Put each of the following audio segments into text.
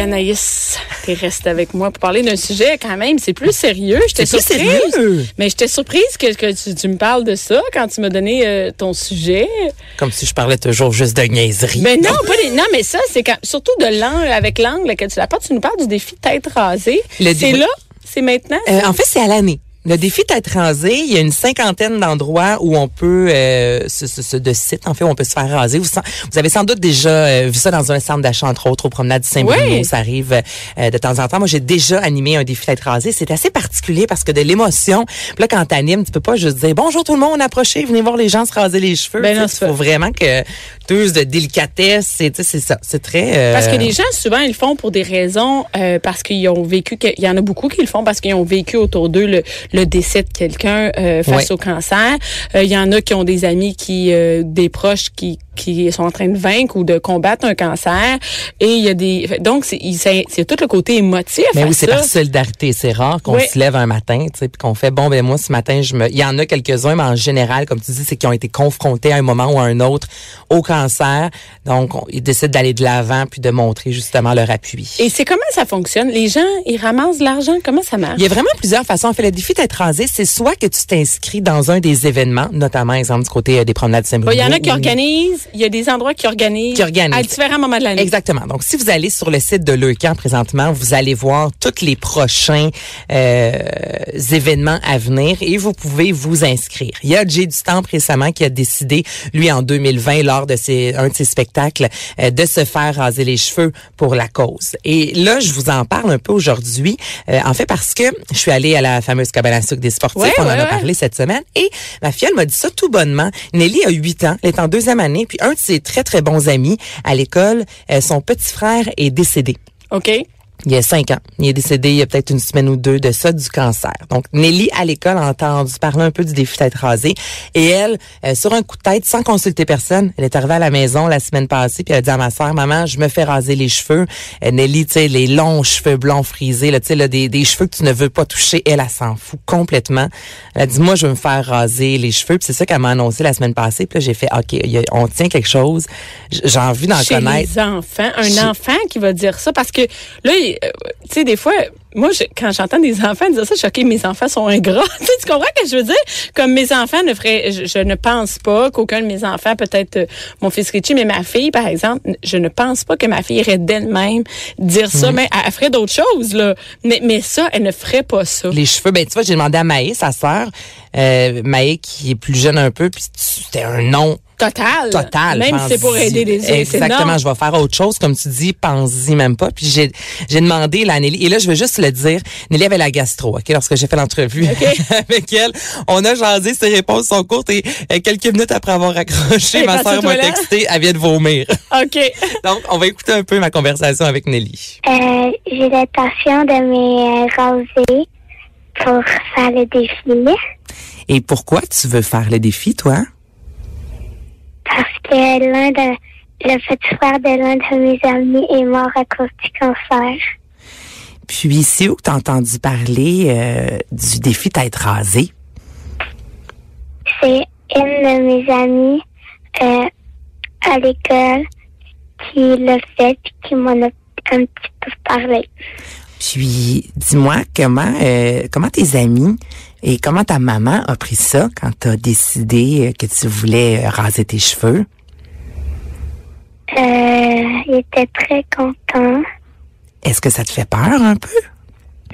Anaïs, tu restes avec moi pour parler d'un sujet quand même, c'est plus sérieux. J'étais surprise. sérieux? Mais j'étais surprise que, que tu, tu me parles de ça quand tu m'as donné euh, ton sujet. Comme si je parlais toujours juste de niaiserie. Mais non, pas les, non, mais ça, c'est quand, surtout de l'angle, avec l'angle que tu l'apportes, tu nous parles du défi tête rasée. Le C'est là, c'est maintenant. Euh, en fait, c'est à l'année. Le défi tête rasée, il y a une cinquantaine d'endroits où on peut, euh, ce, de sites en fait, où on peut se faire raser. Vous, avez sans doute déjà euh, vu ça dans un centre d'achat, entre autres, au promenade du Saint-Bruno. Oui. Ça arrive euh, de temps en temps. Moi, j'ai déjà animé un défi tête rasée. C'est assez particulier parce que de l'émotion. Là, quand t'animes, tu peux pas juste dire bonjour tout le monde, approchez, venez voir les gens se raser les cheveux. Ben Il faut pas- vraiment que tu de délicatesse. C'est ça. C'est très. euh, Parce que les gens, souvent, ils le font pour des raisons, euh, parce qu'ils ont vécu, il y en a beaucoup qui le font parce qu'ils ont vécu autour d'eux le, le décès de quelqu'un euh, face au cancer. Euh, Il y en a qui ont des amis qui, euh, des proches qui qui sont en train de vaincre ou de combattre un cancer. Et il y a des, donc c'est tout le côté émotif. Mais oui, c'est par solidarité. C'est rare qu'on Oui. se lève un matin, tu sais, puis qu'on fait bon ben moi ce matin je me. Il y en a quelques-uns, mais en général, comme tu dis, c'est qu'ils ont été confrontés à un moment ou à un autre au cancer. Donc on- ils décident d'aller de l'avant puis de montrer justement leur appui. Et c'est comment ça fonctionne? Les gens, ils ramassent de l'argent. Comment ça marche? Il y a vraiment plusieurs façons. En fait, le défi d'être rasé, c'est soit que tu t'inscris dans un des événements, notamment, exemple, du côté euh, des promenades de Saint-Bruno. Il y en a qui organisent. Il y a des endroits qui organisent. Qui organisent. À différents moments de l'année. Exactement. Donc, si vous allez sur le site de Leucan présentement, vous allez voir tous les prochains euh, événements à venir et vous pouvez vous inscrire. Il y a Jay Dutemps récemment qui a décidé, lui, en 2020, lors de ses, un de ses spectacles, euh, de se faire raser les cheveux pour la cause. Et là, je vous en parle un peu aujourd'hui, euh, en fait parce que je suis allée à la fameuse cabane à sucre des sportifs, Ouais, on en ouais, a ouais. parlé cette semaine, et ma fille, elle m'a dit ça tout bonnement. Nelly a 8 ans, elle est en deuxième année, puis un de ses très, très bons amis à l'école, euh, son petit frère est décédé. OK. Il y a cinq ans. Il est décédé il y a peut-être une semaine ou deux de ça, du cancer. Donc, Nelly, à l'école, a entendu parler un peu du défi tête rasée. Et elle, euh, sur un coup de tête, sans consulter personne, elle est arrivée à la maison la semaine passée, puis elle a dit à ma soeur, maman, je me fais raser les cheveux. Euh, Nelly, tu sais, les longs cheveux blonds frisés, là, tu sais, là, des, des cheveux que tu ne veux pas toucher, elle, elle s'en fout complètement. Elle a dit, moi, je veux me faire raser les cheveux. Puis c'est ça qu'elle m'a annoncé la semaine passée. Puis là, j'ai fait, OK, il y a- on tient quelque chose. J'ai envie d'en chez connaître. les enfants. Un Chez- enfant qui va dire ça parce que là, il- euh, tu sais, des fois, moi, je- quand j'entends des enfants dire ça, je suis OK, mes enfants sont ingrats. tu comprends ce que je veux dire? Comme mes enfants ne feraient, je, je ne pense pas qu'aucun de mes enfants, peut-être euh, mon fils Richie, mais ma fille, par exemple, je ne pense pas que ma fille irait d'elle-même dire ça. Mhm. Mais elle, elle ferait d'autres choses, là. Mais, mais ça, elle ne ferait pas ça. Les cheveux, ben tu vois, j'ai demandé à Maë, sa sœur, euh, Maë qui est plus jeune un peu, puis c'était un nom Total. total. Même si c'est pour aider les autres. c'est Exactement, je vais faire autre chose, comme tu dis, pense-y même pas. Puis j'ai j'ai demandé là, à Nelly, et là je veux juste le dire, Nelly avait la gastro, ok, lorsque j'ai fait l'entrevue avec elle, on a jasé, ses réponses sont courtes et euh, quelques minutes après avoir accroché, Elle est ma aux m'a texté, elle vient de vomir. OK. Donc on va écouter un peu ma conversation avec Nelly. Euh, j'ai l'intention de me raser pour faire le défi Et pourquoi tu veux faire le défi, toi? Parce que l'un de le petit frère de l'un de mes amis est mort à cause du cancer. Puis c'est où que t'as entendu parler euh, du défi tête rasée? C'est une de mes amies euh, à l'école qui l'a fait puis qui m'en a un petit peu parlé. Puis, dis-moi, comment euh, comment tes amis et comment ta maman a pris ça quand t'as décidé euh, que tu voulais euh, raser tes cheveux? Euh, il était très content. Est-ce que ça te fait peur un peu?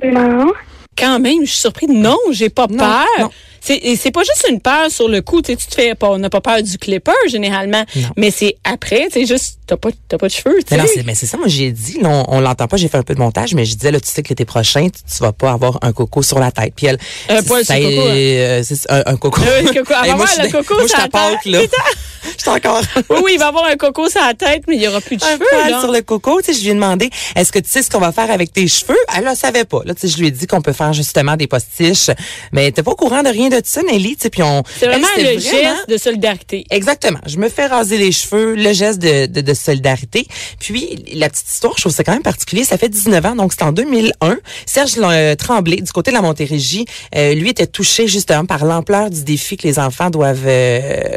Non. quand même, je suis surprise. Non, j'ai pas Non, peur. non. C'est et c'est pas juste une peur sur le coup, tu sais, tu te fais pas, on n'a pas peur du clipper généralement, Non. mais c'est après, c'est juste t'as pas t'as pas de cheveux, tu Mais non, sais. mais c'est ça, moi j'ai dit, là, on, l'entend pas, j'ai fait un peu de montage, mais je disais, là, tu sais que l'été prochain, tu, tu vas pas avoir un coco sur la tête. Puis elle, Un poil sur coco, hein. euh, un, un coco. Le coco. Hey, moi, le coco moi, sur la tête. là. Je encore. Oui, oui, il va avoir un coco sur la tête, mais il y aura plus de un cheveux poil là. sur le coco. Tu sais, je lui ai demandé, est-ce que tu sais ce qu'on va faire avec tes cheveux? Elle ne savait pas. Là, tu sais, je lui ai dit qu'on peut faire justement des postiches, mais t'es pas au courant de rien de de ça, Nelly, tu sais, puis on... C'est vraiment elle, le vraiment- geste de solidarité. Exactement. Je me fais raser les cheveux, le geste de, de, de solidarité. Puis, la petite histoire, je trouve ça quand même particulier. Ça fait 19 ans, donc c'est en 2001. Serge euh, Tremblay, du côté de la Montérégie, euh, lui était touché justement par l'ampleur du défi que les enfants doivent... euh,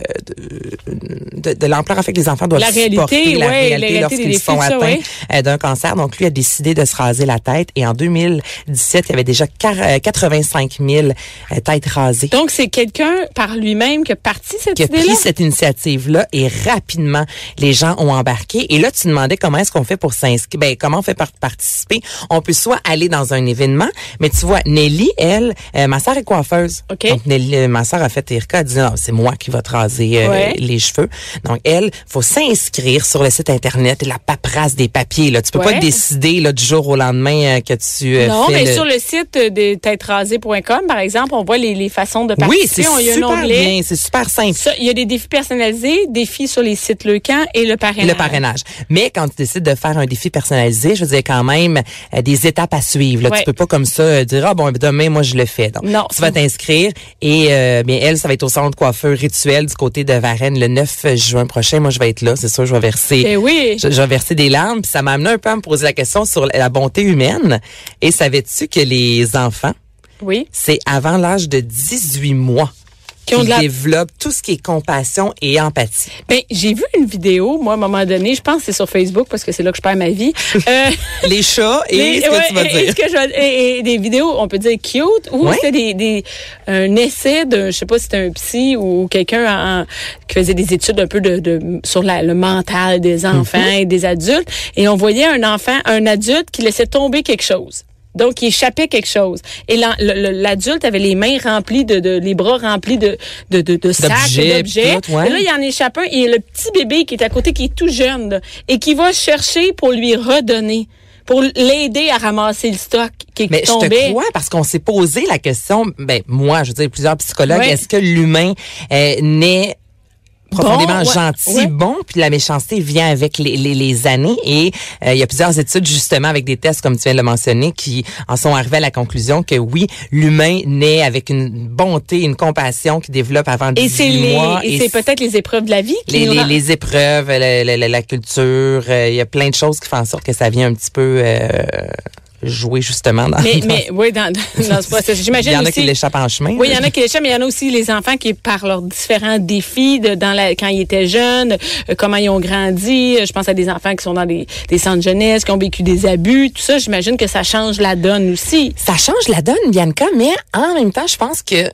de, l'ampleur en fait que les enfants doivent La réalité, supporter, la ouais, réalité la réalité lorsqu'ils sont ça, atteints ouais. d'un cancer. Donc, lui a décidé de se raser la tête. Et en 2017, il y avait déjà quar- euh, 85 000 euh, têtes rasées Donc, c'est quelqu'un par lui-même qui a parti cette qui a pris cette initiative-là et rapidement, les gens ont embarqué. Et là, tu demandais comment est-ce qu'on fait pour s'inscrire. Ben, comment on fait pour participer? On peut soit aller dans un événement, mais tu vois, Nelly, elle, euh, ma sœur est coiffeuse. OK. Donc, Nelly, euh, ma sœur a fait Erika, elle dit, non, c'est moi qui va te raser euh, Ouais. les cheveux. Donc, elle, faut s'inscrire sur le site Internet, la paperasse des papiers. Là. Tu peux Ouais. pas décider là, du jour au lendemain que tu euh, Non, fais mais le- sur le site de têterasées.com, par exemple, on voit les, les façons de Oui, c'est super bien, c'est super simple. Ça, il y a des défis personnalisés, défis sur les sites Le Camp et le parrainage. Le parrainage. Mais quand tu décides de faire un défi personnalisé, je veux dire quand même euh, des étapes à suivre. Là. Ouais. Tu peux pas comme ça euh, dire ah bon demain moi je le fais. Donc Non. tu vas t'inscrire et euh, bien elle ça va être au de coiffeur rituel du côté de Varennes le 9 juin prochain. Moi je vais être là, c'est sûr je vais verser Ben oui. je, je vais verser des larmes, puis ça m'a amené un peu à me poser la question sur la bonté humaine. Et savais-tu que les enfants, Oui. c'est avant l'âge de 18 mois Qui ont qu'ils de la- développent tout ce qui est compassion et empathie. Ben, j'ai vu une vidéo, moi, à un moment donné, je pense que c'est sur Facebook parce que c'est là que je perds ma vie. Euh, Les chats et les- ce que ouais, tu vas et- dire. et ce que je et- et des vidéos, on peut dire cute, ou Ouais. c'était des, des, un essai de, je sais pas si c'était un psy ou quelqu'un qui faisait des études un peu de, de sur la- le mental des enfants Mhm. et des adultes. Et on voyait un enfant, un adulte qui laissait tomber quelque chose. Donc, il échappait quelque chose. Et l'adulte avait les mains remplies de, de les bras remplis de, de, de, de sacs, D'objets, ouais. Et là, il en échappe un. Et le petit bébé qui est à côté, qui est tout jeune, là, et qui va chercher pour lui redonner, pour l'aider à ramasser le stock qui, Mais je te crois parce qu'on s'est posé la question, ben moi, je veux dire, plusieurs psychologues, est-ce que l'humain euh, naît profondément Bon, ouais, gentil, ouais. bon, puis la méchanceté vient avec les, les, les années. Et euh, il y a plusieurs études justement avec des tests comme tu viens de le mentionner qui en sont arrivés à la conclusion que oui, l'humain naît avec une bonté, une compassion qui développe avant Et c'est 18 les, mois. et c'est peut-être les épreuves de la vie qui les, nous les, rend- les épreuves, la, la- la- la culture, euh, il y a plein de choses qui font en sorte que ça vient un petit peu euh, jouer justement dans, Mais, dans- mais oui, dans, dans ce processus. il J'imagine y en a aussi. qui l'échappent en chemin. Oui, il y en a qui l'échappent, mais il y en a aussi les enfants qui, par leurs différents défis, de, dans la, quand ils étaient jeunes, euh, comment ils ont grandi. Euh, Je pense à des enfants qui sont dans des, des centres jeunesse, qui ont vécu des abus. Tout ça, j'imagine que ça change la donne aussi. Ça change la donne, Bianca, mais en même temps, je pense que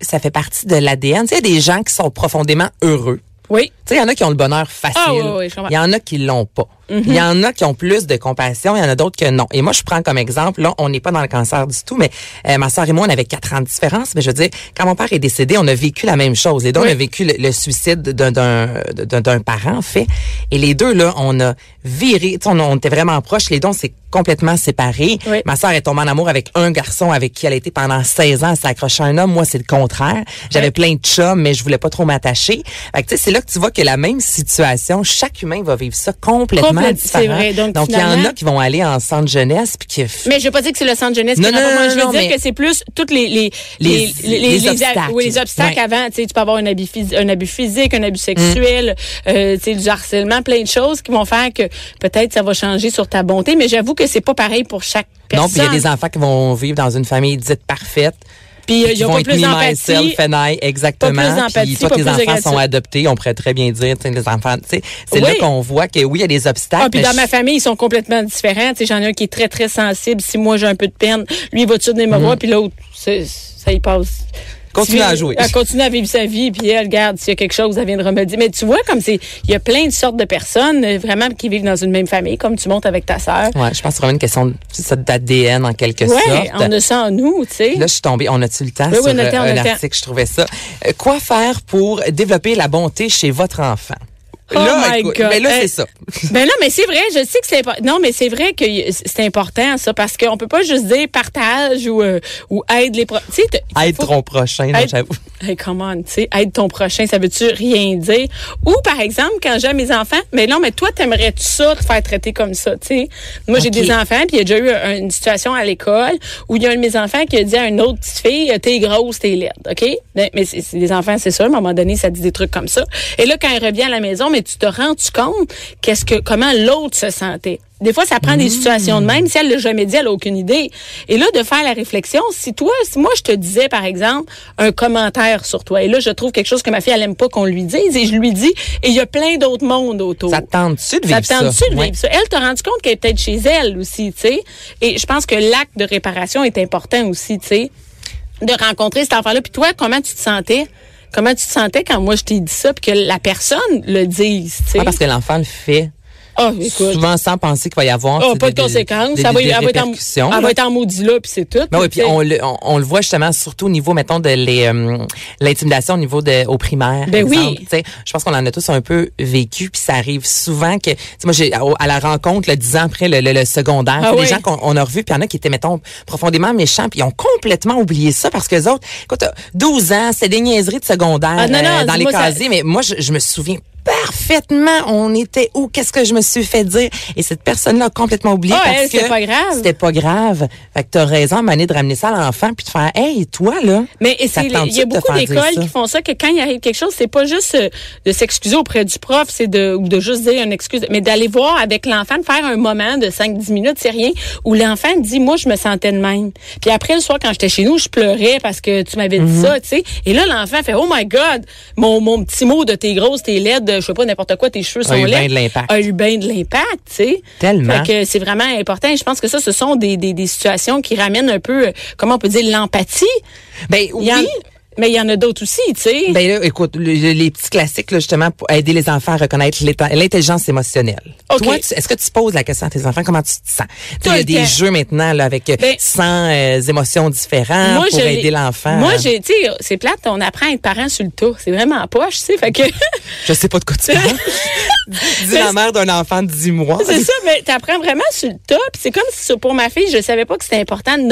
ça fait partie de l'ADN. Tu sais, il y a des gens qui sont profondément heureux. Oui. Tu sais, il y en a qui ont le bonheur facile. Ah, oui, il y en a qui l'ont pas. Il y en a qui ont plus de compassion, il y en a d'autres que non. Et moi, je prends comme exemple, là, on n'est pas dans le cancer du tout, mais euh, ma soeur et moi, on avait quatre ans de différence. Mais je veux dire, quand mon père est décédé, on a vécu la même chose. Les deux, Oui. on a vécu le, le suicide d'un- d'un d'un d'un parent, en fait. Et les deux, là, on a viré, tu sais, on, on était vraiment proches. Les deux, on s'est complètement séparés. Oui. Ma soeur est tombée en amour avec un garçon avec qui elle a été pendant 16 ans. Elle s'est accrochée à un homme. Moi, c'est le contraire. J'avais Oui. plein de chums, mais je voulais pas trop m'attacher. Fait que, tu sais, c'est là que tu vois que la même situation, chaque humain va vivre ça complètement Complète- c'est différent. vrai. Donc, il y en a qui vont aller en centre jeunesse puis qui Mais je veux pas dire que c'est le centre jeunesse Non, non, non. Je veux non, dire mais- que c'est plus toutes les les Les- les a- obstacles. oui, les obstacles Ouais. avant. Tu sais, tu peux avoir un abus un abus physique, un abus sexuel, Mm. euh, tu sais, du harcèlement, plein de choses qui vont faire que peut-être ça va changer sur ta bonté. Mais j'avoue que c'est pas pareil pour chaque non, personne. puis il y a des enfants qui vont vivre dans une famille dite parfaite. Puis ils ont vont pas être plus d'empathie. exactement. Pas plus d'empathie, Puis toi, pas tes plus enfants sont adoptés, on pourrait très bien dire, tu les enfants, tu sais, c'est là qu'on voit que oui, il y a des obstacles. Ah, puis dans je- ma famille, ils sont complètement différents. Tu sais, j'en ai un qui est très, très sensible. Si moi, j'ai un peu de peine, lui, il va tout venir me voir, puis l'autre, ça y passe. Continue à jouer. Elle continue à vivre sa vie, puis elle, regarde, s'il y a quelque chose, elle viendra me dire. Mais tu vois, comme c'est, il y a plein de sortes de personnes, euh, vraiment, qui vivent dans une même famille, comme tu montes avec ta sœur. Ouais, je pense que c'est vraiment une question d'ADN en quelque Ouais, sorte. on a ça en nous, tu sais. Là, je suis tombée. On a-tu le temps Oui, oui, sur on a le temps, euh, on a un temps. article? Je trouvais ça. Euh, quoi faire pour développer la bonté chez votre enfant? Oh là, my écoute, God. mais là, Hey. c'est ça. Ben non, mais c'est vrai, je sais que c'est important. Non, mais c'est vrai que c'est important ça parce qu'on peut pas juste dire partage ou euh, ou aide les pro- tu sais t- Aide faut- ton prochain, Aide- j'avoue. Hey, come on, tu sais, aide ton prochain, ça veut-tu rien dire? Ou, par exemple, quand j'ai mes enfants, mais non, mais toi, t'aimerais-tu ça, te faire traiter comme ça, tu sais? Moi, j'ai des enfants, puis il y a déjà eu un- une situation à l'école où il y a un de mes enfants qui a dit à une autre petite fille, t'es grosse, t'es laide, OK? Ben, Mais des enfants, c'est ça, à un moment donné, ça dit des trucs comme ça. Et là, quand il revient à la maison, mais tu te rends-tu compte qu'est-ce que, comment l'autre se sentait? Des fois, ça prend des situations de même. Si elle l'a jamais dit, elle a aucune idée. Et là, de faire la réflexion, si toi, si moi, je te disais, par exemple, un commentaire sur toi, et là, je trouve quelque chose que ma fille, elle aime pas qu'on lui dise, et je lui dis, et il y a plein d'autres mondes autour. Ça te tente-tu de Ça vivre te ça? tente-tu de Ouais. vivre ça? Elle t'a rendu compte qu'elle est peut-être chez elle aussi, tu sais. Et je pense que l'acte de réparation est important aussi, tu sais. De rencontrer cet enfant-là. Puis toi, comment tu te sentais? Comment tu te sentais quand moi je t'ai dit ça, puis que la personne le dise, tu sais? Ah, parce que l'enfant le fait Ah, souvent sans penser qu'il va y avoir sais, pas de des- conséquences. ça va, en, répercussions, elle va être en maudit là, puis c'est tout. Ben oui, puis on le, on, on le voit justement surtout au niveau, mettons, de euh, l'intimidation au niveau de au primaire. Ben oui. exemple. Tu sais, Je pense qu'on en a tous un peu vécu, puis ça arrive souvent que, moi, j'ai à la rencontre, le dix ans après le, le, le secondaire, Ah oui. des gens qu'on on a revus, puis il y en a qui étaient, mettons, profondément méchants, puis ils ont complètement oublié ça parce que les autres, écoute, 12 ans, c'est des niaiseries de secondaire Ah, non, non, euh, dans les ça- casiers, mais moi, je, je me souviens parfaitement on était où? Qu'est-ce que je me suis fait dire? Et cette personne là a complètement oublié Ah, parce elle, que c'était pas grave. c'était pas grave fait que t'as raison donné, de ramener ça à l'enfant puis de faire hey toi là Mais il y a beaucoup d'écoles qui font ça que quand il arrive quelque chose, c'est pas juste euh, de s'excuser auprès du prof, c'est de ou de juste dire une excuse, mais d'aller voir avec l'enfant, de faire un moment de 5-10 minutes, c'est rien, où l'enfant dit moi je me sentais de même. Puis après le soir quand j'étais chez nous, je pleurais parce que tu m'avais dit Mhm. ça, tu sais. Et là l'enfant fait oh my god, mon mon petit mot de t'es grosse, t'es laide, je sais pas n'importe quoi, tes cheveux sont eu bien laids. de l'impact. A eu bien de l'impact, tu sais. Tellement. Fait que c'est vraiment important. Et je pense que ça, ce sont des, des, des situations qui ramènent un peu, euh, comment on peut dire, l'empathie. ben Il oui y en- mais il y en a d'autres aussi, tu sais. ben là, écoute, le- le- les petits classiques, là, justement, pour aider les enfants à reconnaître l'intelligence émotionnelle. Toi, tu- est-ce que tu poses la question à tes enfants, comment tu te sens? Tu sais, Tout Il y a le des jeux maintenant là, avec euh, Ben, 100 euh, émotions différentes pour je aider l'enfant. Moi, j'ai, tu sais, c'est plate, on apprend à être parent sur le tas. C'est vraiment poche, tu sais. Fait que, Je sais pas de quoi tu parles. Dis la mère d'un enfant de 10 mois. c'est ça, mais t'apprends vraiment sur le tas. Puis c'est comme si, pour ma fille, je savais pas que c'était important de